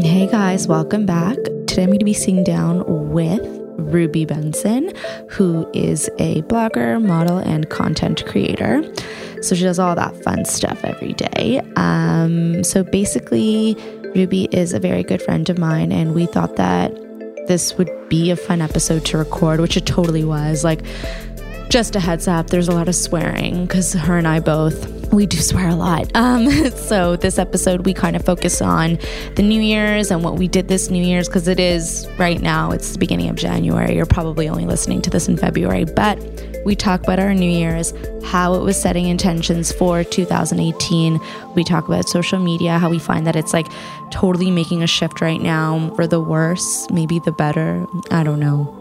Hey guys, welcome back. Today I'm going to be sitting down with Ruby Benson, who is a blogger, model, and content creator. So she does all that fun stuff every day. Um, so basically, Ruby is a very good friend of mine, and we thought that this would be a fun episode to record, which it totally was. Like, just a heads up, there's a lot of swearing because her and I both we do swear a lot. Um, so this episode we kind of focus on the New Year's and what we did this New Year's because it is right now. It's the beginning of January. You're probably only listening to this in February, but we talk about our New Year's, how it was setting intentions for 2018. We talk about social media, how we find that it's like totally making a shift right now for the worse, maybe the better. I don't know.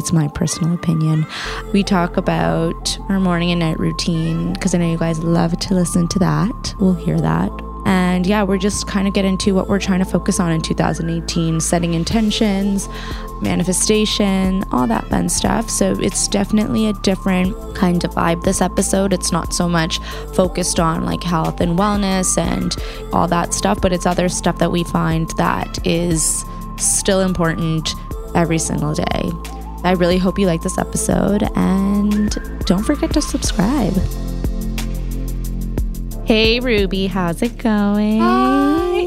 It's my personal opinion. We talk about our morning and night routine because I know you guys love to listen to that. We'll hear that. And yeah, we're just kind of get into what we're trying to focus on in 2018 setting intentions, manifestation, all that fun stuff. So it's definitely a different kind of vibe this episode. It's not so much focused on like health and wellness and all that stuff, but it's other stuff that we find that is still important every single day. I really hope you like this episode and don't forget to subscribe. Hey Ruby, how's it going? Hi,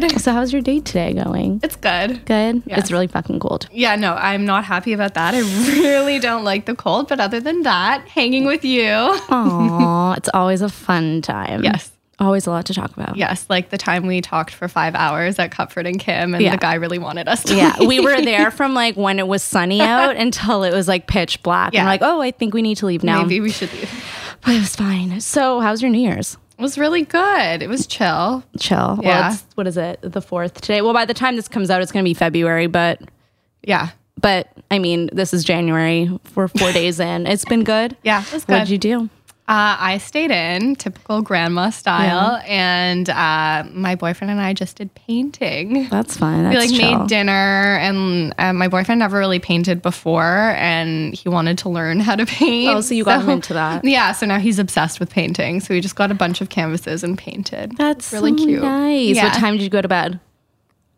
good. So, how's your day today going? It's good. Good. Yes. It's really fucking cold. Yeah, no, I'm not happy about that. I really don't like the cold, but other than that, hanging with you. Aw, it's always a fun time. Yes. Always a lot to talk about. Yes, like the time we talked for five hours at Cupford and Kim, and Yeah. the guy really wanted us to. Yeah, we were there from like when it was sunny out until it was like pitch black. Yeah. And like, oh, I think we need to leave now. Maybe we should leave. But it was fine. So, how's your New Year's? It was really good. It was chill. Chill. Well, Yeah. it's, what is it? The fourth today. Well, by the time this comes out, it's going to be February, but Yeah. but I mean, this is January. We're four days in. It's been good. Yeah, it was What good. did you do? Uh, I stayed in typical grandma style, and uh, my boyfriend and I just did painting. That's fine. That's we like chill. made dinner and uh, my boyfriend never really painted before and he wanted to learn how to paint Oh, so you got him into that. yeah so now he's obsessed with painting so we just got a bunch of canvases and painted That's really so cute Nice. Yeah. What time did you go to bed?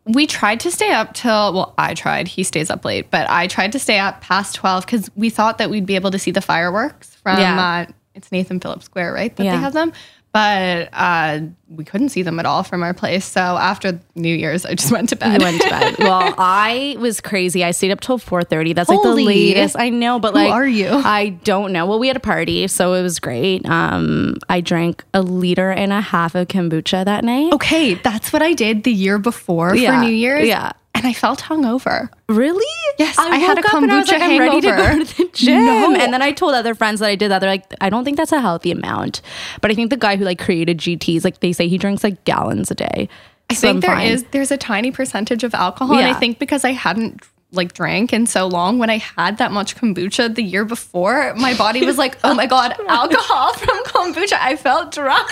we tried to stay up till well i tried he stays up late but i tried to stay up past 12 because we thought that we'd be able to see the fireworks from Yeah. uh, it's nathan phillips square right that Yeah. they have them but uh, we couldn't see them at all from our place so after new year's i just went to bed You went to bed. well, I was crazy. I stayed up till four thirty. That's like the latest. I know, but Who like, are you? I don't know. Well, we had a party, so it was great. Um, I drank a liter and a half of kombucha that night. Okay, that's what I did the year before Yeah, for New Year's. yeah. And I felt hungover. Really? Yes, I had woke a up and I was kombucha like, I'm ready to go to the gym. No. And then I told other friends that I did that. They're like, I don't think that's a healthy amount. But I think the guy who like created GTs, like they say he drinks like gallons a day. I think there is there's a tiny percentage of alcohol. And I think because I hadn't like drank in so long, when I had that much kombucha the year before, my body was like, oh my God, alcohol from kombucha. I felt drunk.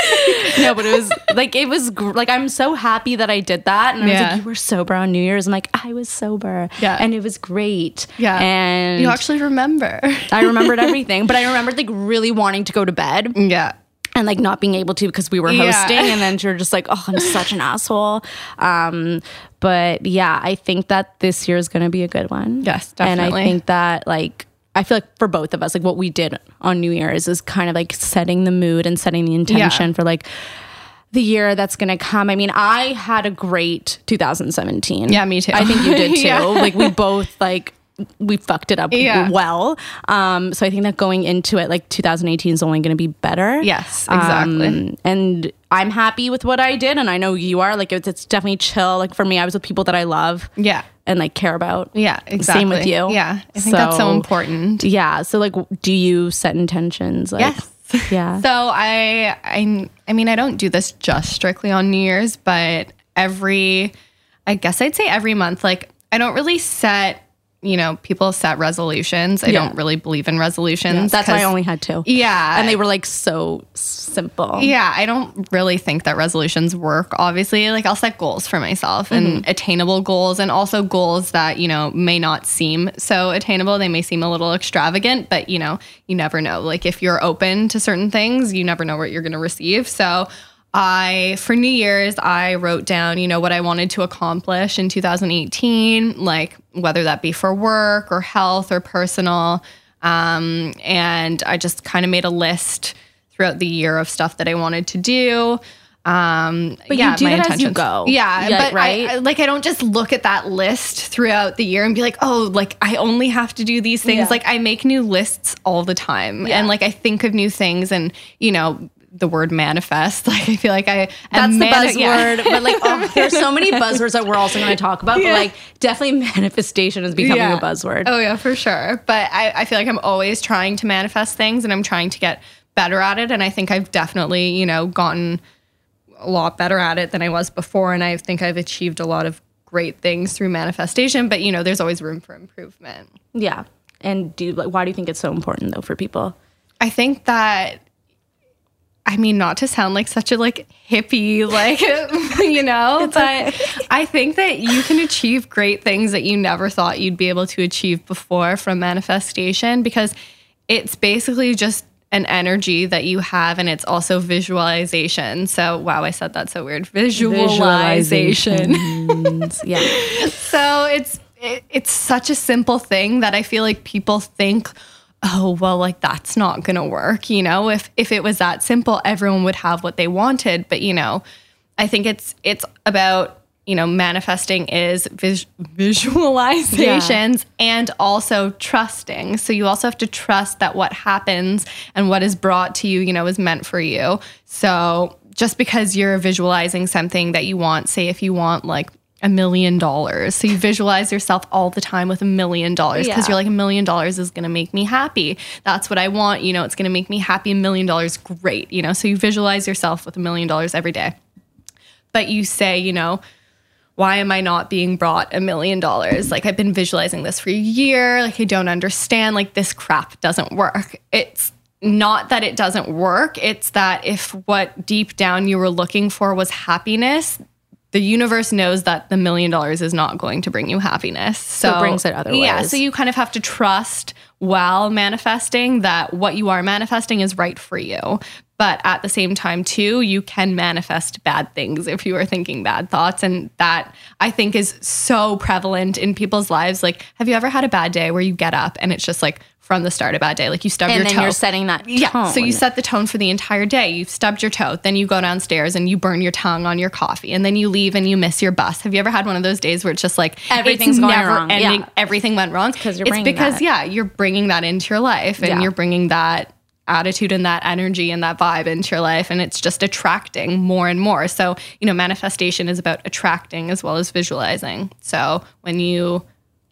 no, but it was like it was gr- like I'm so happy that I did that, and I was like, "You were sober on New Year's." I'm like, "I was sober," Yeah. and it was great. Yeah. and You actually remember. I remembered everything, but I remembered like really wanting to go to bed yeah. And like not being able to because we were Yeah. hosting, and then you're just like, "Oh, I'm such an asshole." Um, but yeah, I think that this year is going to be a good one. Yes, definitely And I think that like. I feel like for both of us, like what we did on New Year's is kind of like setting the mood and setting the intention for like the year that's going to come. I mean, I had a great 2017. Yeah, me too. I think you did too. Yeah. Like we both like we fucked it up Yeah. well. Um, so I think that going into it, like 2018 is only going to be better. Yes, exactly. Um, and I'm happy with what I did, and I know you are. Like it's, it's definitely chill. Like for me, I was with people that I love Yeah. and like care about. Yeah, exactly. Same with you. Yeah. I think that's so So- important. Yeah. So like, do you set intentions? Like, Yes. Yeah. So I I I mean I don't do this just strictly on New Year's, but every I guess I'd say every month like I don't really set, you know, people set resolutions. I Yeah. don't really believe in resolutions. That's why I only had two. Yeah. And they were like so simple. yeah, I don't really think that resolutions work. Obviously, like I'll set goals for myself and Mm-hmm. attainable goals and also goals that, you know, may not seem so attainable. They may seem a little extravagant, but, you know, you never know. Like if you're open to certain things, you never know what you're going to receive. So, I, for New Year's, I wrote down, you know, what I wanted to accomplish in 2018, like whether that be for work or health or personal. Um, and I just kind of made a list throughout the year of stuff that I wanted to do. Um, But yeah, you do that as you go. Yeah, Yeah, but right? I, I- like I don't just look at that list throughout the year and be like, oh, like I only have to do these things. Yeah. Like I make new lists all the time, and like I think of new things, and you know the word manifest. Like I feel like I That's the mani- buzzword. yeah. But like, oh, there's so many buzzwords that we're also going to talk about. Yeah. But like, definitely manifestation is becoming Yeah. a buzzword. Oh yeah, for sure. But I, I feel like I'm always trying to manifest things and I'm trying to get better at it. And I think I've definitely, you know, gotten a lot better at it than I was before. And I think I've achieved a lot of great things through manifestation. But you know, there's always room for improvement. Yeah. And do like, why do you think it's so important though for people? I think that I mean not to sound like such a like hippie like you know but I think that you can achieve great things that you never thought you'd be able to achieve before from manifestation because it's basically just an energy that you have and it's also visualization. So wow, I said that so weird. Visualization. yeah. So it's it, it's such a simple thing that I feel like people think, oh well, like that's not gonna work. You know, if if it was that simple, everyone would have what they wanted. But you know, I think it's it's about you know manifesting is vis- visualizations and also trusting. So you also have to trust that what happens and what is brought to you, you know, is meant for you. So just because you're visualizing something that you want, say if you want like a million dollars. So you visualize yourself all the time with a million dollars because Yeah. you're like, a million dollars is going to make me happy. That's what I want. You know, it's going to make me happy. A million dollars, great. You know, so you visualize yourself with a million dollars every day. But you say, you know, why am I not being brought a million dollars? Like, I've been visualizing this for a year. Like, I don't understand. Like, this crap doesn't work. It's not that it doesn't work. It's that if what deep down you were looking for was happiness, the universe knows that the million dollars is not going to bring you happiness. So, it brings it other Yeah. So you kind of have to trust while manifesting that what you are manifesting is right for you. But at the same time, too, you can manifest bad things if you are thinking bad thoughts. And that I think is so prevalent in people's lives. Like, have you ever had a bad day where you get up and it's just like from the start a bad day? Like you stub And your then toe. you're setting that Yeah. tone. So you set the tone for the entire day. You've stubbed your toe. Then you go downstairs and you burn your tongue on your coffee. And then you leave and you miss your bus. Have you ever had one of those days where it's just like Everything's going never wrong. ending? Yeah. Everything went wrong. 'Cause you're it's because that. yeah, you're bringing that into your life and Yeah. you're bringing that attitude and that energy and that vibe into your life and it's just attracting more and more. So, you know, manifestation is about attracting as well as visualizing. So, when you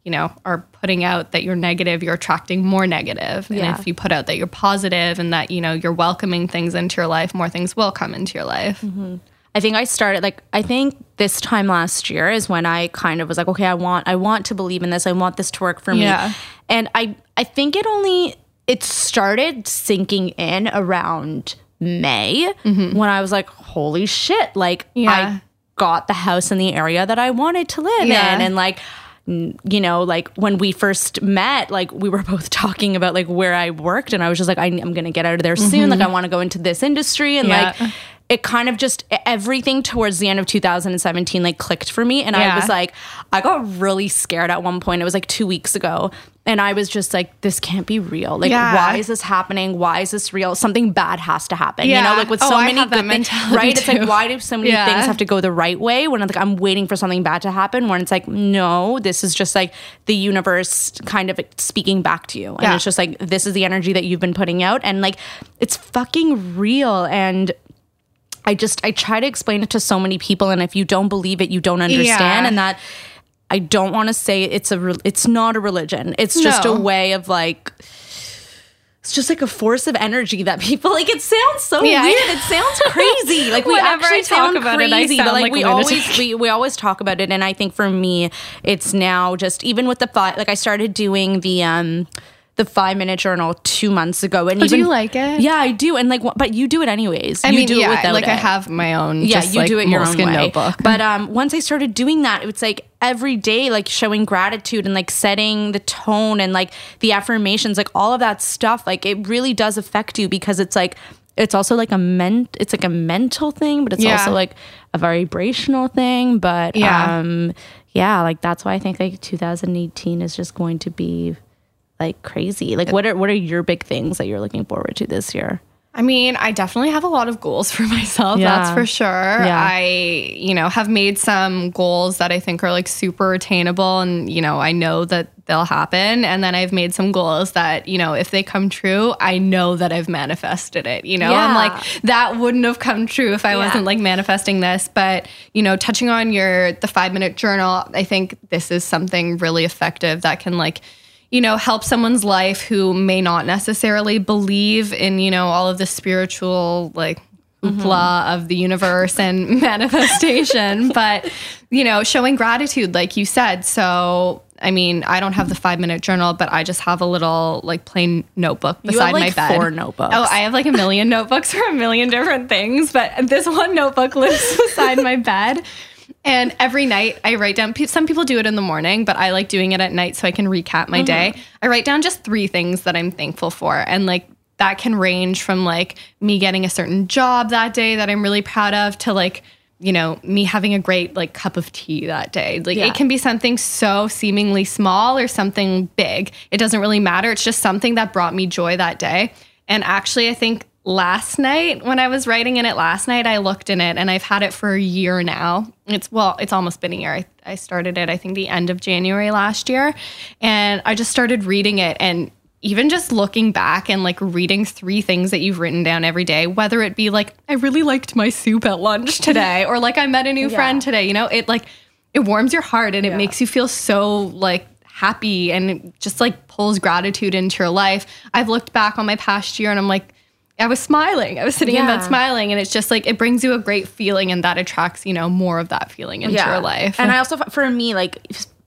you know, are putting out that you're negative, you're attracting more negative. Yeah. And if you put out that you're positive and that, you know, you're welcoming things into your life, more things will come into your life. Mm-hmm. I think I started like I think this time last year is when I kind of was like, okay, I want I want to believe in this. I want this to work for me. Yeah. And I I think it only it started sinking in around May mm-hmm. when I was like, holy shit, like Yeah. I got the house in the area that I wanted to live Yeah. in and like you know, like when we first met, like we were both talking about like where I worked, and I was just like, I, I'm gonna get out of there soon. Like mm-hmm. I want to go into this industry, and Yeah. like it kind of just everything towards the end of 2017 like clicked for me. And i was like i got really scared at one point. It was like two weeks ago. And i was just like this can't be real. Like Yeah. why is this happening? Why is this real? Something bad has to happen. Yeah. you know like with Oh, so many good things right? It's like why do so many Yeah. things have to go the right way when i'm like i'm waiting for something bad to happen? When it's like no this is just like the universe kind of speaking back to you. And Yeah. it's just like this is the energy that you've been putting out. And like it's fucking real. And I just I try to explain it to so many people, and if you don't believe it, you don't understand, Yeah. and that I don't want to say it's a re- it's not a religion. It's just No. a way of like. It's just like a force of energy that people like. It sounds so Yeah. weird. It sounds crazy. Like we actually I talk sound about it, crazy, I but sound like, like we always we, we always talk about it. And I think for me, it's now just even with the five. Like I started doing the um the five minute journal two months ago, and Oh, do you like it? Yeah, I do. And like, but you do it anyways. I you mean, do yeah, it without like I have my own. Yeah, just, you like, do it your own way. notebook. But um, once I started doing that, it's like every day, like showing gratitude and like setting the tone and like the affirmations, like all of that stuff. Like it really does affect you because it's like it's also like a ment it's like a mental thing, but it's Yeah. also like a vibrational thing. But Yeah. um yeah, like that's why I think like 2018 is just going to be like crazy. Like what are what are your big things that you're looking forward to this year? I mean, I definitely have a lot of goals for myself. Yeah. That's for sure. Yeah. I, you know, have made some goals that I think are like super attainable and, you know, I know that they'll happen. And then I've made some goals that, you know, if they come true, I know that I've manifested it. You know, I'm like, that wouldn't have come true if I wasn't like manifesting this. But, you know, touching on your, the five minute journal, I think this is something really effective that can like, you know, help someone's life who may not necessarily believe in, you know, all of the spiritual like hoopla mm-hmm. of the universe and manifestation, but you know, showing gratitude, like you said. So, I mean, I don't have the five minute journal, but I just have a little like plain notebook beside like, my bed. four notebooks. Oh, I have like a million notebooks for a million different things, but this one notebook lives beside my bed. And every night I write down, some people do it in the morning, but I like doing it at night so I can recap my day. Mm-hmm. I write down just three things that I'm thankful for. And like that can range from like me getting a certain job that day that I'm really proud of to like, you know, me having a great like cup of tea that day. Like Yeah. it can be something so seemingly small or something big. It doesn't really matter. It's just something that brought me joy that day. And actually, I think last night when I was writing in it last night, I looked in it and I've had it for a year now. It's well, it's almost been a year. I, I started it, I think, the end of January last year. And I just started reading it and even just looking back and like reading three things that you've written down every day, whether it be like, I really liked my soup at lunch today, or like I met a new friend today, you know, it like it warms your heart and it makes you feel so like happy and just like pulls gratitude into your life. I've looked back on my past year and I'm like, I was smiling. I was sitting in bed smiling, and it's just like it brings you a great feeling, and that attracts you know more of that feeling into your life. And I also, for me, like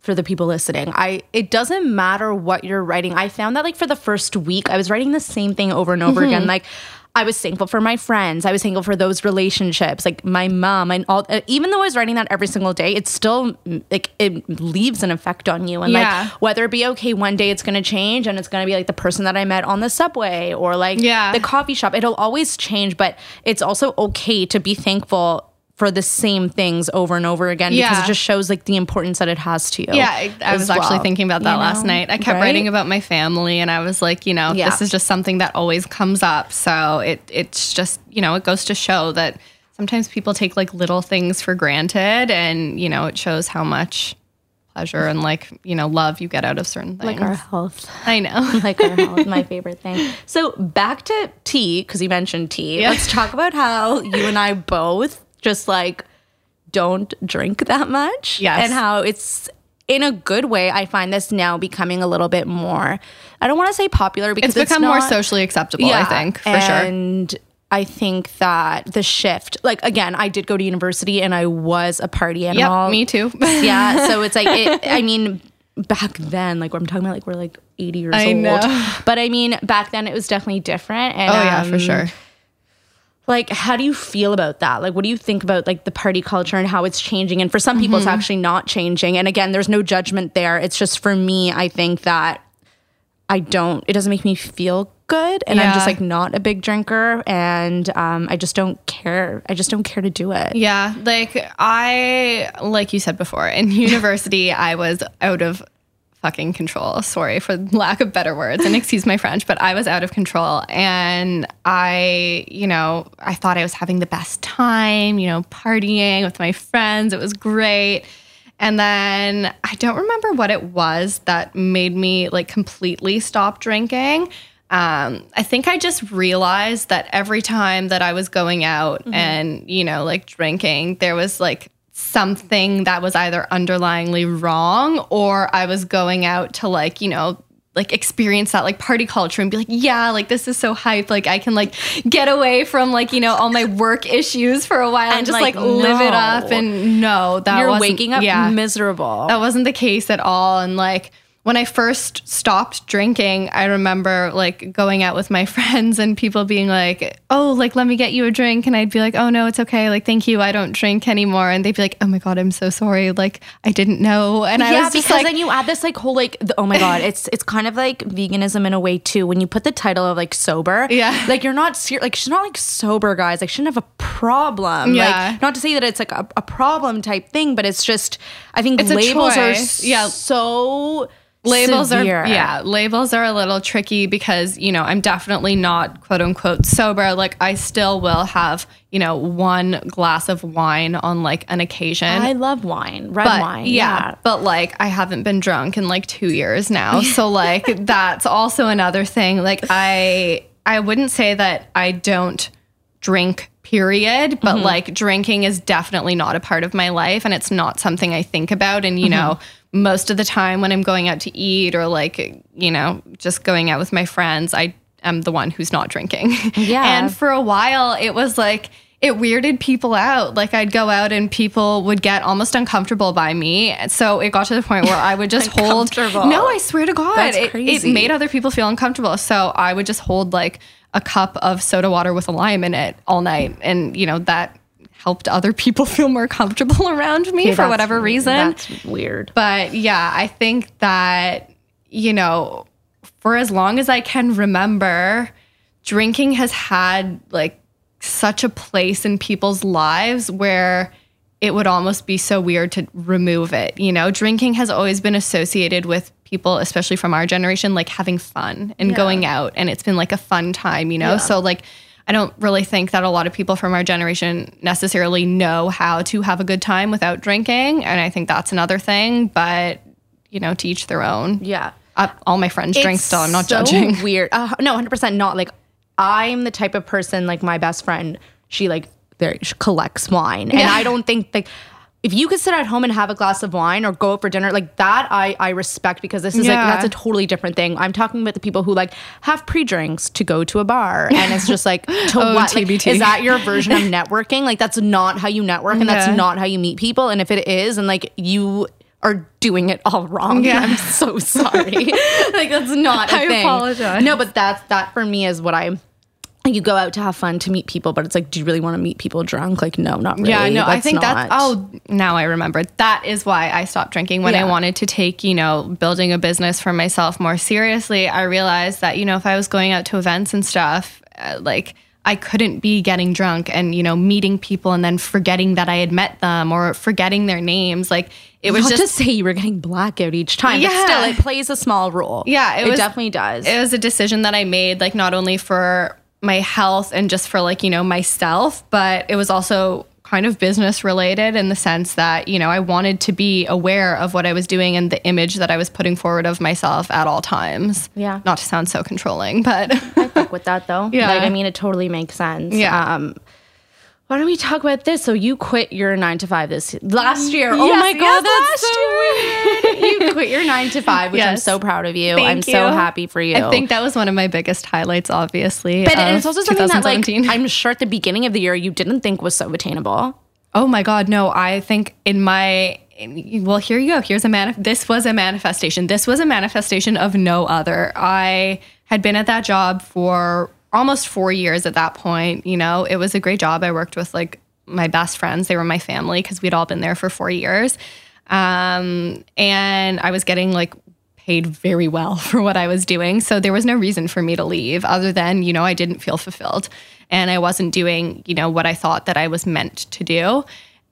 for the people listening, I it doesn't matter what you're writing. I found that like for the first week, I was writing the same thing over and over mm-hmm. again. Like I was thankful for my friends. I was thankful for those relationships, like my mom, and all. uh, Even though I was writing that every single day, it still mm, like it leaves an effect on you. And Yeah. like whether it be okay, one day it's going to change, and it's going to be like the person that I met on the subway or like Yeah. the coffee shop. It'll always change, but it's also okay to be thankful for the same things over and over again because Yeah. it just shows like the importance that it has to you. yeah, I, I as was actually thinking about that you last know? night. I kept Right? writing about my family, and I was like, you know, Yeah. this is just something that always comes up. So it it's just you know it goes to show that sometimes people take like little things for granted, and you know it shows how much pleasure and like you know love you get out of certain things. like our health. I know. like our health, my favorite thing. So back to tea because you mentioned tea. Yeah. Let's talk about how you and I both just like don't drink that much. Yes. and how it's in a good way. I find this now becoming a little bit more. I don't want to say popular because It's become more not- socially acceptable. I think for sure. and I think that the shift, like again, I did go to university and I was a party animal. Yep, me too. yeah. So it's like, it, I mean, back then, like I'm talking about, like we're like 80 years I old. know. But I mean, back then it was definitely different. And, oh yeah, for um, sure. Like, how do you feel about that? Like, what do you think about like the party culture and how it's changing? And for some people, it's Mm-hmm. actually not changing. And again, there's no judgment there. It's just for me, I think that I don't, it doesn't make me feel good. And I'm just like not a big drinker. And um, I just don't care. I just don't care to do it. Yeah, like I, like you said before, in university, I was out of fucking control. Sorry for lack of better words and excuse my French, but I was out of control. And I, you know, I thought I was having the best time, you know, partying with my friends. It was great. And then I don't remember what it was that made me like completely stop drinking. Um, I think I just realized that every time that I was going out and, you know, like drinking, there was like something that was either underlyingly wrong or I was going out to like, you know, like experience that like party culture and be like, yeah, like this is so hype. Like I can like get away from like, you know, all my work issues for a while and, And, just like, like, live it up. And no, that You're waking up yeah, miserable. that wasn't the case at all. And like when I first stopped drinking, I remember like going out with my friends and people being like, "Oh, like let me get you a drink," and I'd be like, "Oh no, it's okay. Like thank you, I don't drink anymore." And they'd be like, "Oh my god, I'm so sorry. Like I didn't know." And I yeah, was just because like, then you add this like whole like the, oh my god, it's it's kind of like veganism in a way too. When you put the title of like sober, Yeah. like you're not ser- like she's not like sober, guys. Like she shouldn't have a problem. Yeah. like not to say that it's like a, a problem type thing, but it's just I think It's labels are. Yeah. so labels severe. are yeah labels are a little tricky because you know i'm definitely not quote unquote sober like i still will have you know one glass of wine on like an occasion I love wine, red but wine. yeah, but like I haven't been drunk in like 2 years now. So like that's also another thing. Like I I wouldn't say that I don't drink period, but mm-hmm. like drinking is definitely not a part of my life and it's not something I think about and you mm-hmm. know most of the time when I'm going out to eat or like you know just going out with my friends, I am the one who's not drinking. Yeah. and for a while it was like it weirded people out. Like I'd go out and people would get almost uncomfortable by me. So it got to the point where I would just hold. No, I swear to God, That's it, it made other people feel uncomfortable. So I would just hold like a cup of soda water with a lime in it all night, and you know that helped other people feel more comfortable around me for whatever reason. That's weird. But yeah, I think that, you know, for as long as I can remember, drinking has had like such a place in people's lives where it would almost be so weird to remove it. You know, drinking has always been associated with people, especially from our generation, like having fun and going out. And it's been like a fun time, you know? So, like, I don't really think that a lot of people from our generation necessarily know how to have a good time without drinking. And I think that's another thing. But, you know, to each their own. Yeah. Uh, all my friends drink still. I'm not so judging. Weird. Uh, no, hundred percent not. Like I'm the type of person. Like my best friend, she like there she collects wine, and Yeah. I don't think like. If you could sit at home and have a glass of wine or go out for dinner, like that, I I respect because this is Yeah. like that's a totally different thing. I'm talking about the people who like have pre-drinks to go to a bar, and it's just like to Oh, what? Like, TBT. is that your version of networking? Like that's not how you network, and that's not how you meet people. And if it is, and like you are doing it all wrong, Yeah. I'm so sorry. like that's not a I thing. apologize. No, but that's that for me is what I. You go out to have fun to meet people, but it's like, do you really want to meet people drunk? Like, no, not really. Yeah, no, I think not. that's oh now I remember. That is why I stopped drinking when I wanted to take, you know, building a business for myself more seriously. I realized that, you know, if I was going out to events and stuff, uh, like I couldn't be getting drunk and, you know, meeting people and then forgetting that I had met them or forgetting their names. Like it was not just to say you were getting blackout each time, but Yeah. still, it plays a small role. Yeah, it it, was- definitely does. it was a decision that I made, like not only for my health and just for like, you know, myself, but it was also kind of business related in the sense that, you know, I wanted to be aware of what I was doing and the image that I was putting forward of myself at all times. Yeah. Not to sound so controlling, but I fuck with that though. Yeah. Like, I mean, it totally makes sense. Yeah. Um, why don't we talk about this? So you quit your nine to five this last mm, year. oh Yes, my god, yes, that's so weird. you quit your nine to five, which I'm so proud of you. Thank I'm so happy for you. I think that was one of my biggest highlights, obviously. but it's also something that like I'm sure at the beginning of the year you didn't think was so attainable. Oh my God, no! I think in my well, here you go. Here's a man. This was a manifestation. This was a manifestation of no other. I had been at that job for almost four years at that point. You know, it was a great job. I worked with like my best friends. They were my family because we'd all been there for four years, um, and I was getting like paid very well for what I was doing. So there was no reason for me to leave other than, you know, I didn't feel fulfilled and I wasn't doing, you know, what I thought that I was meant to do.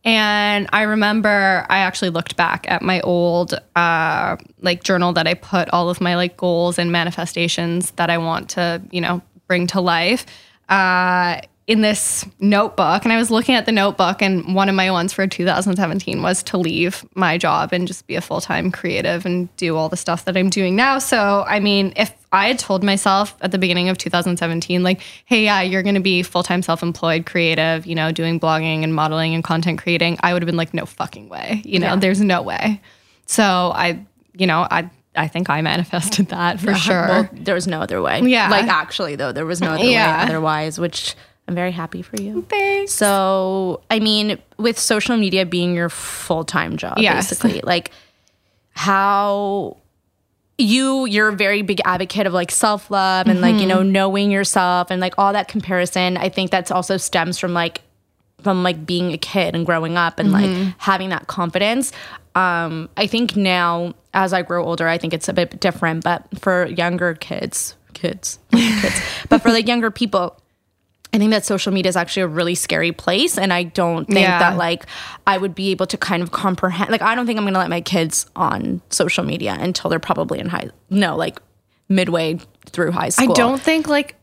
And I remember I actually looked back at my old uh, like journal that I put all of my like goals and manifestations that I want to, you know, bring to life. Uh, in this notebook and I was looking at the notebook and one of my ones for 2017 was to leave my job and just be a full-time creative and do all the stuff that I'm doing now. So, I mean, if I had told myself at the beginning of 2017 like, "Hey, yeah, you're going to be full-time self-employed creative, you know, doing blogging and modeling and content creating." I would have been like, "No fucking way." You know, Yeah. there's no way. So, I, you know, I I think I manifested that for sure. Well, there was no other way. Yeah. Like actually though, there was no other Yeah. way otherwise, which I'm very happy for you. Thanks. So, I mean, with social media being your full time job, Yes. basically, like how you you're a very big advocate of like self-love and like you know mm-hmm. knowing yourself and like all that comparison i think that's also stems from like from like being a kid and growing up and like mm-hmm. having that confidence um i think now as i grow older i think it's a bit different but for younger kids kids kids but for like younger people I think that social media is actually a really scary place. And I don't think Yeah. that like I would be able to kind of comprehend like I don't think I'm gonna let my kids on social media until they're probably in high no, like midway through high school. I don't think like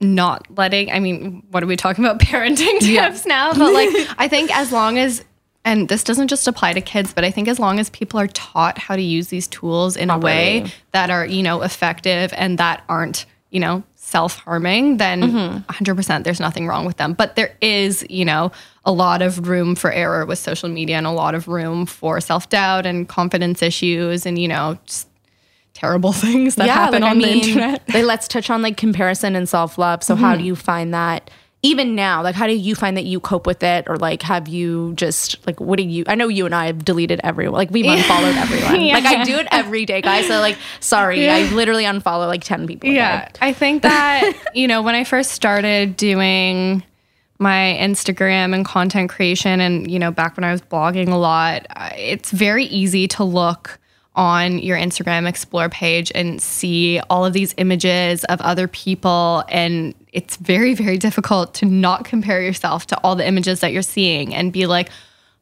not letting, I mean, what are we talking about? Parenting tips now? But like, I think as long as, and this doesn't just apply to kids, but I think as long as people are taught how to use these tools in a way that are, you know, effective and that aren't, you know, self harming, then Mm-hmm. 100% there's nothing wrong with them. But there is, you know, a lot of room for error with social media and a lot of room for self doubt and confidence issues and, you know, just terrible things that happen on the internet. like, let's touch on like comparison and self love. So, Mm-hmm. how do you find that even now? Like, how do you find that you cope with it, or like, have you just like, what do you? I know you and I have deleted everyone. Like, we've unfollowed everyone. Yeah. Like, I do it every day, guys. So, like, sorry, I literally unfollow like ten people. Yeah. I think that, you know, when I first started doing my Instagram and content creation, and, you know, back when I was blogging a lot, uh, it's very easy to look on your Instagram Explore page and see all of these images of other people. And it's very, very difficult to not compare yourself to all the images that you're seeing and be like,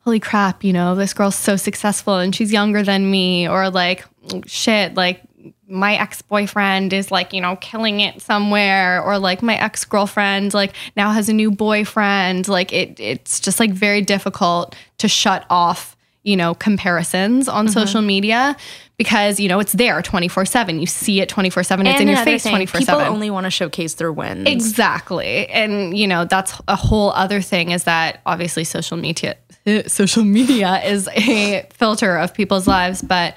holy crap, you know, this girl's so successful and she's younger than me, or like, shit, like my ex boyfriend is like, you know, killing it somewhere, or like my ex girlfriend like now has a new boyfriend. Like it, it's just like very difficult to shut off, you know, comparisons on mm-hmm. social media because you know it's there twenty four seven. You see it twenty four seven. It's in your face thing, twenty four People seven. only want to showcase their wins. Exactly. And you know, that's a whole other thing is that obviously social media social media is a filter of people's lives, but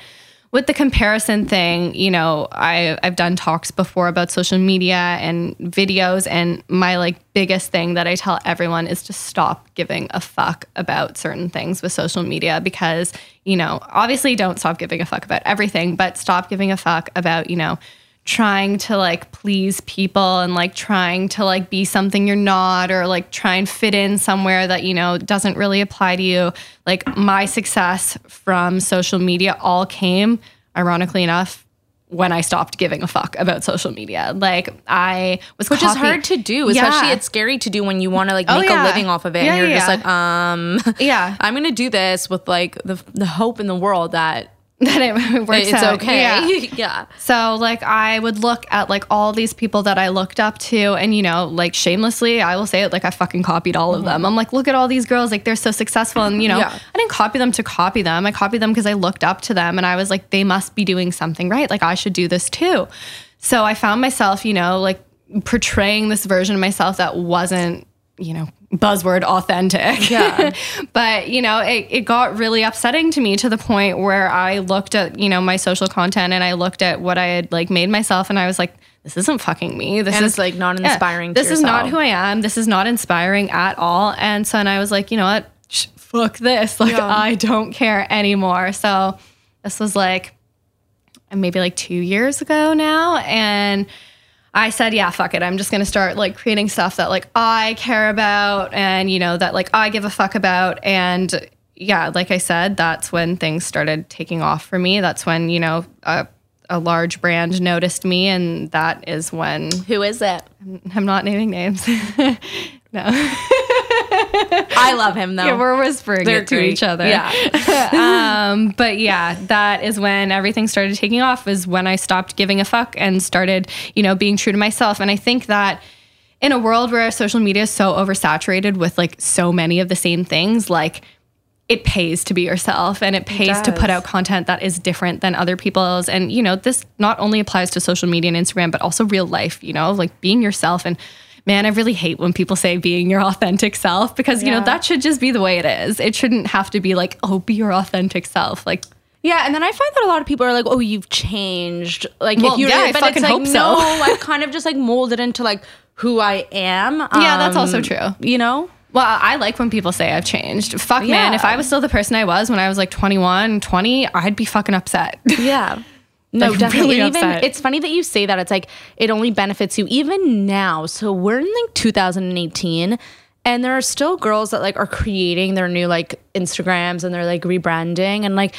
with the comparison thing, you know, I I've done talks before about social media and videos and my like biggest thing that I tell everyone is to stop giving a fuck about certain things with social media because, you know, obviously don't stop giving a fuck about everything, but stop giving a fuck about, you know, trying to like please people and like trying to like be something you're not or like try and fit in somewhere that you know doesn't really apply to you like my success from social media all came ironically enough when I stopped giving a fuck about social media. Like I was Which is hard to do, especially Yeah. it's scary to do when you want to like Oh, make yeah. a living off of it, Yeah, and you're just like, um, Yeah. I'm gonna do this with like the the hope in the world that that it works it's out. okay. Yeah. yeah. So like I would look at like all these people that I looked up to and you know like shamelessly I will say it like I fucking copied all of mm-hmm. them. I'm like look at all these girls like they're so successful and you know Yeah. I didn't copy them to copy them. I copied them because I looked up to them and I was like they must be doing something right. Like I should do this too. So I found myself, you know, like portraying this version of myself that wasn't, you know, buzzword authentic. Yeah. but, you know, it, it got really upsetting to me to the point where I looked at, you know, my social content and I looked at what I had like made myself and I was like, this isn't fucking me. This And is like, not Yeah. inspiring to This is not who I am. This is not inspiring at all. And so and I was like, you know what? Sh- fuck this. Like Yeah. I don't care anymore. So this was like maybe like two years ago now. And I said, yeah, fuck it. I'm just going to start like creating stuff that like I care about and, you know, that like I give a fuck about. And yeah, like I said, that's when things started taking off for me. That's when, you know, a, a large brand noticed me. And that is when Who is it? I'm not naming names. no. I love him though. Yeah, we're whispering They're it to great. each other. Yeah. um, but yeah, that is when everything started taking off. Is when I stopped giving a fuck and started, you know, being true to myself. And I think that in a world where social media is so oversaturated with like so many of the same things, like it pays to be yourself and it pays to put out content that is different than other people's. And, you know, this not only applies to social media and Instagram, but also real life, you know, like being yourself. And man, I really hate when people say being your authentic self because, you know, that should just be the way it is. It shouldn't have to be like, oh, be your authentic self. Like, Yeah, and then I find that a lot of people are like, "Oh, you've changed." Like, Well, if you, yeah, I but fucking it's like, hope so. no, I've kind of just like molded into like who I am. Yeah, that's also Um, true. You know, well, I like when people say I've changed. Fuck, man. If I was still the person I was when I was like 21, 20, I'd be fucking upset. yeah. No, Like, definitely. really even it's funny that you say that. It's like it only benefits you even now. So we're in like 2018 and there are still girls that like are creating their new like Instagrams and they're like rebranding and like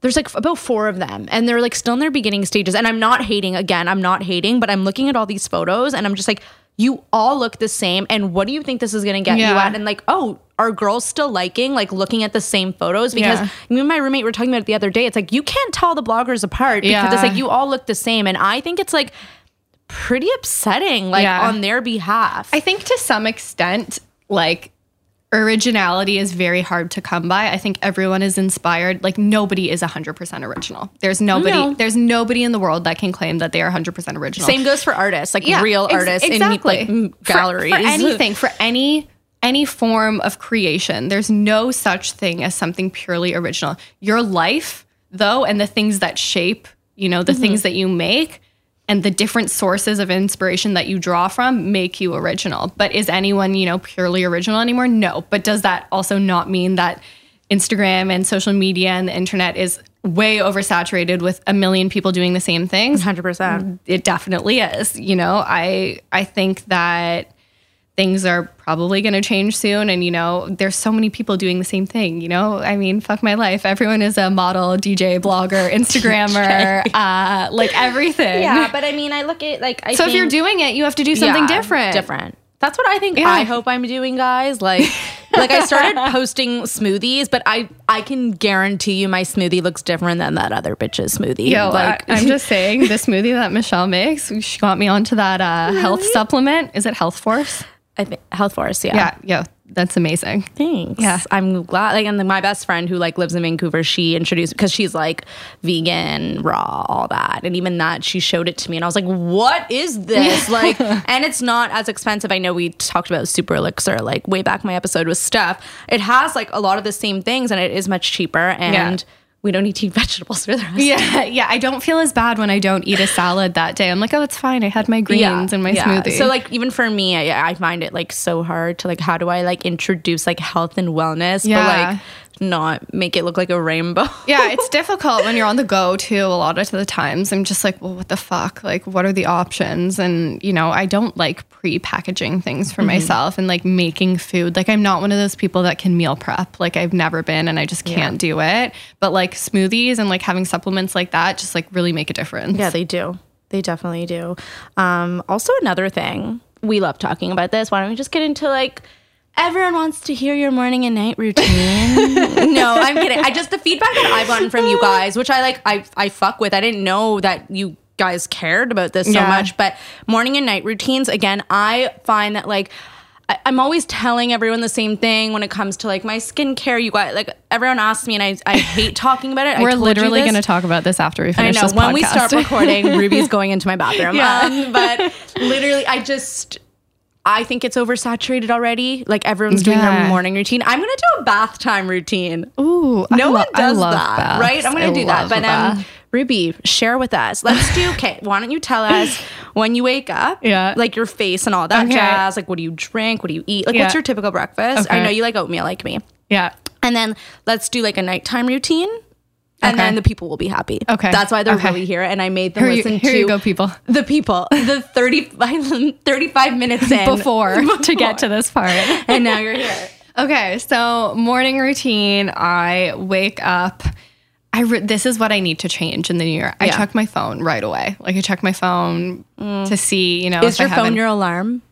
there's like about four of them and they're like still in their beginning stages and I'm not hating again. I'm not hating, but I'm looking at all these photos and I'm just like you all look the same and what do you think this is going to get you at? And like oh are girls still liking like looking at the same photos? Because Yeah. me and my roommate were talking about it the other day. It's like you can't tell the bloggers apart because it's like you all look the same and i think it's like pretty upsetting like Yeah. on their behalf. I think to some extent, like originality is very hard to come by. I think everyone is inspired. Like nobody is 100% original. There's nobody No. there's nobody in the world that can claim that they are 100% original. same goes for artists like real ex- artists exactly. in like mm, For- galleries for, anything for any any form of creation there's no such thing as something purely original your life though and the things that shape you know Mm-hmm. the things that you make and the different sources of inspiration that you draw from make you original. But is anyone you know purely original anymore? No. But does that also not mean that instagram and social media and the internet is way oversaturated with a million people doing the same things? 100% it definitely is. You know i i think that things are probably going to change soon and you know there's so many people doing the same thing you know i mean fuck my life everyone is a model dj blogger instagrammer uh like everything yeah but i mean i look at like I so if you're doing it you have to do something Yeah, different different that's what i think Yeah. i hope i'm doing guys like like i started posting smoothies but i i can guarantee you my smoothie looks different than that other bitch's smoothie Yo, like I, am just saying the smoothie that Michelle makes. She got me onto that uh, health supplement. Is it Health Force? I think health force yeah Yeah, yo, that's amazing. Thanks. Yeah. I'm glad. Like, and then my best friend who like lives in Vancouver, she introduced because she's like vegan, raw, all that, and even that she showed it to me, and I was like, "What is this?" like, and it's not as expensive. I know we talked about Super Elixir like way back my episode with Steph. It has like a lot of the same things, and it is much cheaper, and we don't need to eat vegetables for the rest. Yeah, yeah. I don't feel as bad when I don't eat a salad that day. I'm like, oh, it's fine. I had my greens and my smoothie. So like even for me, I, I find it like so hard to like how do I like introduce like health and wellness, Yeah. but like not make it look like a rainbow. yeah, it's difficult when you're on the go too. A lot of the times, I'm just like, well, what the fuck? Like, what are the options? And you know, I don't like pre-packaging things for myself and like making food. Like, I'm not one of those people that can meal prep. Like, I've never been, and I just can't do it. But like smoothies and like having supplements like that, just like really make a difference. Yeah, they do. They definitely do. Um, also, another thing, we love talking about this. Why don't we just get into like everyone wants to hear your morning and night routine? no, I'm kidding. I just the feedback that I've gotten from you guys, which I like, I I fuck with. I didn't know that you guys cared about this so Yeah. much, but morning and night routines. Again, I find that like. I- I'm always telling everyone the same thing when it comes to like my skincare. You got like everyone asks me, and I, I hate talking about it. We're literally going to talk about this after we I finish know this when we start recording, Ruby's going into my bathroom. Yeah. Um, but literally, I just. I think it's oversaturated already. Like everyone's doing Yeah. their morning routine. I'm gonna do a bath time routine. Ooh, I No lo- one does that, baths. right? I'm gonna I do that. But um. Ruby, share with us. Let's do. Okay, why don't you tell us when you wake up? Yeah. like your face and all that Okay. jazz. Like, what do you drink? What do you eat? Like, what's your typical breakfast? I know you like oatmeal, like me. yeah. And then let's do like a nighttime routine. And Okay. then the people will be happy. Okay. That's why they're Okay. really here. And I made them Here you, listen here to you go, people. the people, the 35, 35 minutes in. Before to get to this part. And now you're here. Okay, so morning routine. I wake up. I re- this is what I need to change in the new year. I Yeah. check my phone right away. Like I check my phone to see, you know, Is your phone your alarm?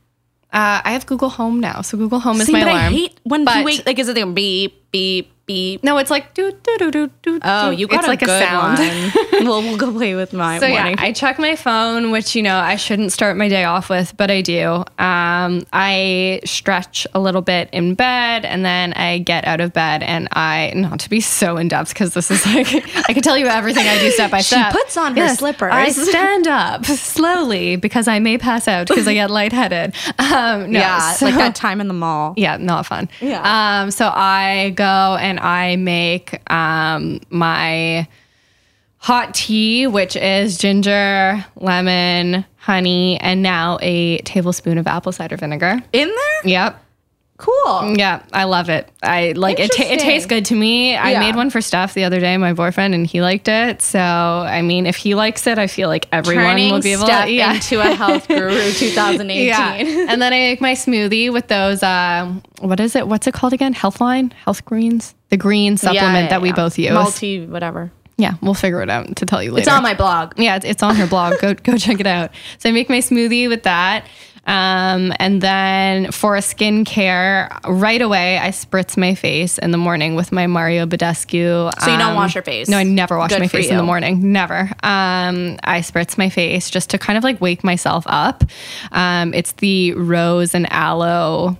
Uh, I have Google Home now, so Google Home is See, my but alarm. I hate when But- you wake, like, is it like beep, beep, beep? no, it's like do do do do do. Oh, you got it's a like good a sound. one. we'll, we'll go play with my So morning. yeah, I check my phone, which you know I shouldn't start my day off with, but I do. Um, I stretch a little bit in bed, and then I get out of bed, and I not to be so in depth because this is like I can tell you everything I do step by step. She puts on her slippers. I stand up slowly because I may pass out because I get lightheaded. Um, no, yeah, so- like that time in the mall. yeah, not fun. Yeah. Um, so I go and I make um my hot tea, which is ginger, lemon, honey, and now a tablespoon of apple cider vinegar. In there? Yep. Cool. Yeah, I love it. I like it. Ta- it tastes good to me. I Yeah. made one for Steph the other day, my boyfriend, and he liked it. So I mean, if he likes it, I feel like everyone Turning will be able to. Yeah. into a health guru 2018. yeah. and then I make my smoothie with those. Um, what is it? What's it called again? Healthline, Health Greens, the green supplement Yeah, yeah, that we yeah. both use. Multi whatever. yeah, we'll figure it out to tell you later. It's on my blog. Yeah, it's, it's on her blog. Go go check it out. So I make my smoothie with that. Um, and then for a skincare, right away I spritz my face in the morning with my Mario Badescu. So you don't wash your face? No, I never wash Good my face in the morning. Never. Um, I spritz my face just to kind of like wake myself up. Um, it's the rose and aloe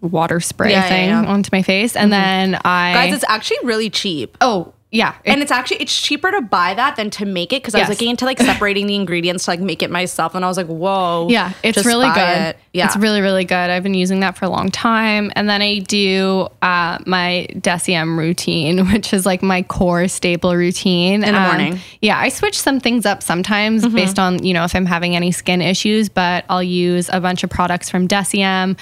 water spray Yeah, yeah, thing yeah. onto my face, and then I Guys, it's actually really cheap. oh yeah, it- And it's actually it's cheaper to buy that than to make it because I was Yes. looking into like separating the ingredients to like make it myself, and I was like, whoa, Yeah, it's really good. it. Yeah, It's really, really good. I've been using that for a long time. And then I do uh, my Deciem routine, which is like my core staple routine. In the morning. Mm-hmm. Yeah, I switch some things up sometimes based on, you know, if I'm having any skin issues, but I'll use a bunch of products from Deciem.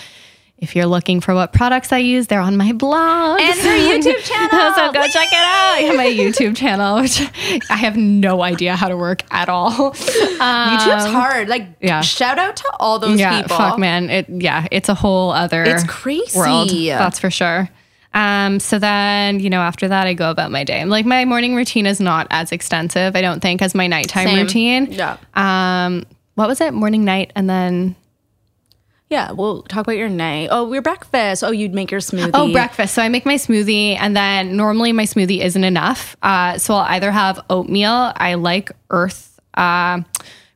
If you're looking for what products I use, they're on my blog. And her YouTube channel. so go check it out. Yeah, my YouTube channel, which I have no idea how to work at all. YouTube's hard. Like, yeah. shout out to all those yeah, people. fuck, man. It yeah, it's a whole other It's crazy. world. That's for sure. Um, so then, you know, after that, I go about my day. Like my morning routine is not as extensive, I don't think, as my nighttime Same. routine. Yeah. Um, what was it? Morning, night, and then Yeah, we'll talk about your night. Oh, your breakfast. Oh, you'd make your smoothie. oh, breakfast. So I make my smoothie, and then normally my smoothie isn't enough. Uh, so I'll either have oatmeal. I like Earth. Uh,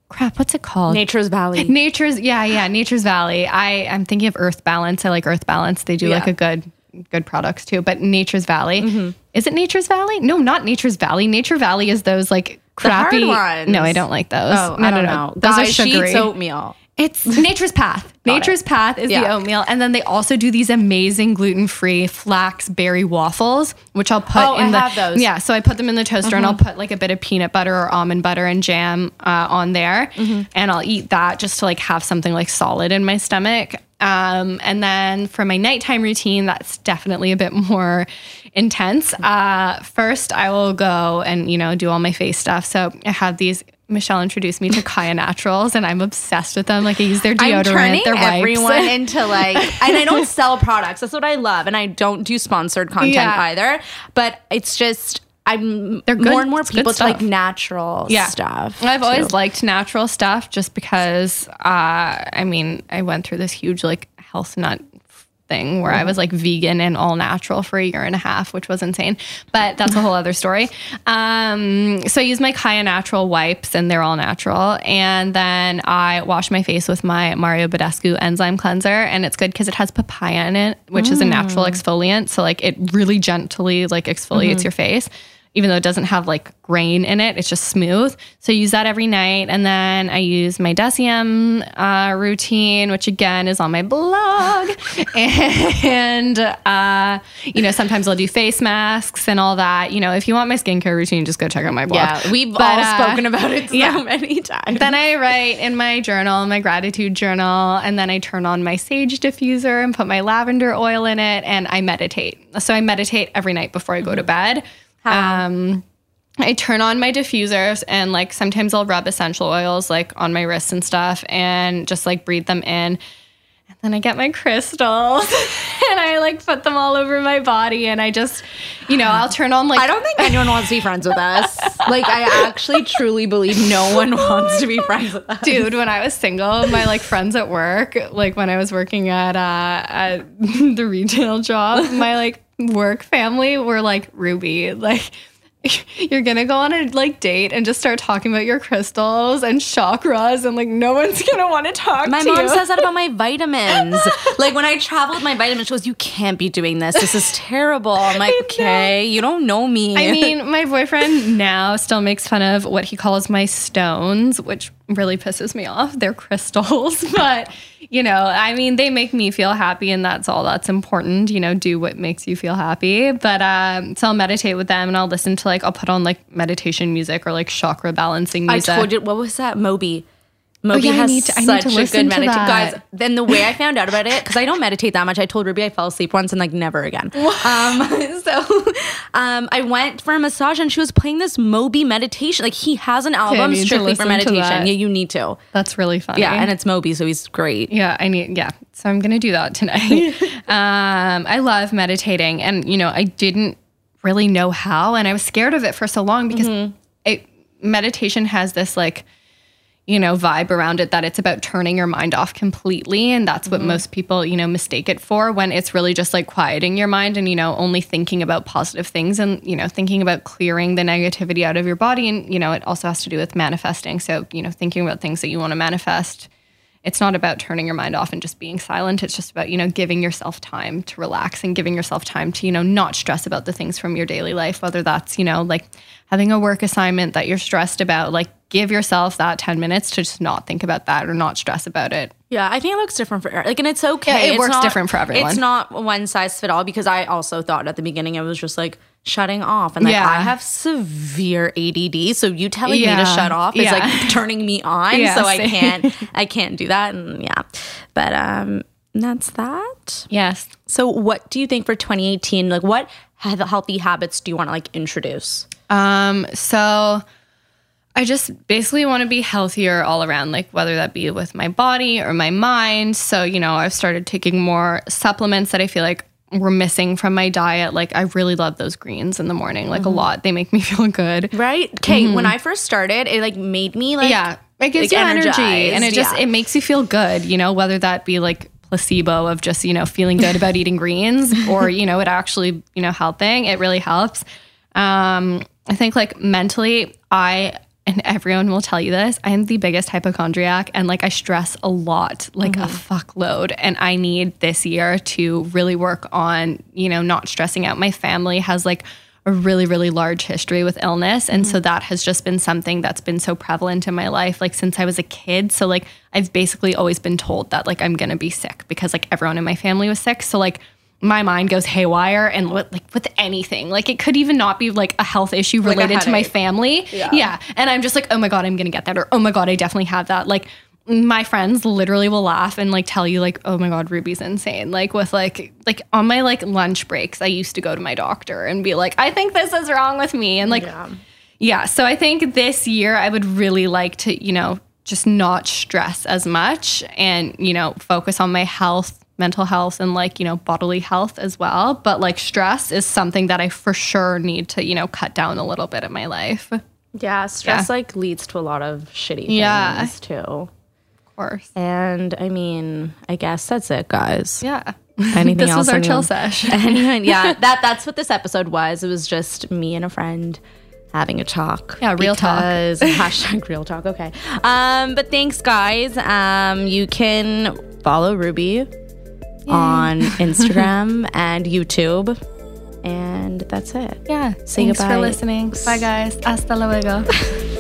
crap, what's it called? Nature's Valley. Nature's yeah, yeah, Nature's Valley. I I'm thinking of Earth Balance. I like Earth Balance. They do like a good good products too. But Nature's Valley. Is it Nature's Valley? No, not Nature's Valley. Nature Valley is those like crappy ones. No, I don't like those. Oh, no, I no, don't no. know. Those Guys, are sugary. oatmeal. It's Nature's Path. Nature's Path is the oatmeal, and then they also do these amazing gluten-free flax berry waffles, which I'll put Oh, in I the have those. Mm-hmm. yeah. So I put them in the toaster, and I'll put like a bit of peanut butter or almond butter and jam uh, on there, Mm-hmm. and I'll eat that just to like have something like solid in my stomach. Um, and then for my nighttime routine, that's definitely a bit more intense. Uh, first, I will go and you know do all my face stuff. So I have these. Michelle introduced me to Kaia Naturals, and I'm obsessed with them. Like I use their deodorant, their wipes. everyone into like, and I don't sell products. That's what I love, and I don't do sponsored content Yeah. either. But it's just I'm They're good- more and more people to like natural yeah. stuff. I've too. always liked natural stuff just because uh, I mean, I went through this huge like health nut thing where I mm-hmm. was like vegan and all natural for a year and a half, which was insane. But that's a whole other story. Um, so I use my Kaia natural wipes and they're all natural. And then I wash my face with my Mario Badescu enzyme cleanser. And it's good because it has papaya in it, which is a natural mm. exfoliant. So like it really gently like exfoliates mm-hmm. your face even though it doesn't have like grain in it, it's just smooth. So I use that every night. And then I use my Deciem uh, routine, which again is on my blog. and, uh, you know, sometimes I'll do face masks and all that. You know, if you want my skincare routine, just go check out my blog. Yeah, we've But, all uh, spoken about it so yeah. many times. Then I write in my journal, my gratitude journal, and then I turn on my sage diffuser and put my lavender oil in it, and I meditate. So I meditate every night before I go to bed. Um, I turn on my diffusers and like sometimes I'll rub essential oils like on my wrists and stuff and just like breathe them in. And then I get my crystals and I like put them all over my body and I just, you know, I'll turn on like I don't think anyone wants to be friends with us. Like, I actually truly believe no one wants to be friends with us. dude when i was single my like friends at work like when i was working at uh at the retail job my like work family were like ruby like you're gonna go on a like date and just start talking about your crystals and chakras and like no one's gonna want to talk My to mom you. says that about my vitamins. like when I travel with my vitamins, she goes, "You can't be doing this. This is terrible." I'm like, "Okay, you don't know me." I mean, my boyfriend now still makes fun of what he calls my stones, which really pisses me off. They're crystals, but you know, I mean, they make me feel happy, and that's all that's important. You know, do what makes you feel happy. But um, so I'll meditate with them, and I'll listen to like I'll put on like meditation music or like chakra balancing music. I told you what was that Moby? Moby yeah, I has need to- I need such to a good to meditation. Guys, then the way I found out about it, because I don't meditate that much, I told Ruby I fell asleep once and like never again. Um, so um, I went for a massage and she was playing this Moby meditation. Like he has an album to strictly for meditation. Yeah, you need to. That's really funny. Yeah, and it's Moby, so he's great. Yeah, I need yeah. So I'm gonna do that tonight. um, I love meditating, and you know, I didn't really know how, and I was scared of it for so long because it meditation has this like you know vibe around it that it's about turning your mind off completely and that's what mm-hmm. most people you know mistake it for when it's really just like quieting your mind and you know only thinking about positive things and you know thinking about clearing the negativity out of your body. And you know it also has to do with manifesting. So you know thinking about things that you want to manifest it's not about turning your mind off and just being silent. It's just about, you know, giving yourself time to relax and giving yourself time to, you know, not stress about the things from your daily life, whether that's, you know, like having a work assignment that you're stressed about, like give yourself that 10 minutes to just not think about that or not stress about it. Yeah, I think it looks different for like, and it's okay. Yeah, it It's works not- different for everyone. It's not one size fit all because I also thought at the beginning it was just like shutting off, and like Yeah. I have severe ADD, so you telling me to shut off is like turning me on. Yeah, so I can't, I can't do that, and yeah, but um, that's that. Yes. So, what do you think for 2018? Like, what healthy habits do you want to like introduce? Um, so I just basically want to be healthier all around, like whether that be with my body or my mind. So, you know, I've started taking more supplements that I feel like were missing from my diet. Like I really love those greens in the morning, like a lot. They make me feel good. Right? Okay. When I first started, it like made me like Mm-hmm. yeah. It gives like, you energy and it just yeah. it makes you feel good, you know, whether that be like placebo of just, you know, feeling good about eating greens or, you know, it actually, you know, helping. It really helps. Um, I think like mentally, I and everyone will tell you this, I am the biggest hypochondriac and like I stress a lot, like a mm-hmm. fuckload. And I need this year to really work on, you know, not stressing out. My family has like a really, really large history with illness. And so mm-hmm. that has just been something that's been so prevalent in my life, like since I was a kid. So, like, I've basically always been told that, like, I'm gonna be sick because, like, everyone in my family was sick. So, like, my mind goes haywire and with, like with anything. Like it could even not be like a health issue related to my family. Yeah. and i'm just like oh my god i'm gonna get that or oh my god i definitely have that. Like my friends literally will laugh and like tell you like oh my god ruby's insane. Like with like like on my like lunch breaks i used to go to my doctor and be like i think this is wrong with me and like yeah, yeah. So I think this year I would really like to, you know, just not stress as much and, you know, focus on my health, mental health, and like, you know, bodily health as well. But like stress is something that I for sure need to, you know, cut down a little bit in my life. Yeah, stress like leads to a lot of shitty Yeah. things too. Of course. And I mean, I guess that's it, guys. Yeah. Anything this else? was our anyone- chill sesh. Anyone? Yeah, that that's what this episode was. It was just me and a friend having a talk. Yeah, real talk. hashtag real talk. Okay. Um, but thanks, guys. Um, you can follow Ruby on Instagram and YouTube, and that's it. Yeah. Say Thanks goodbye. for listening. Bye, guys. Hasta luego.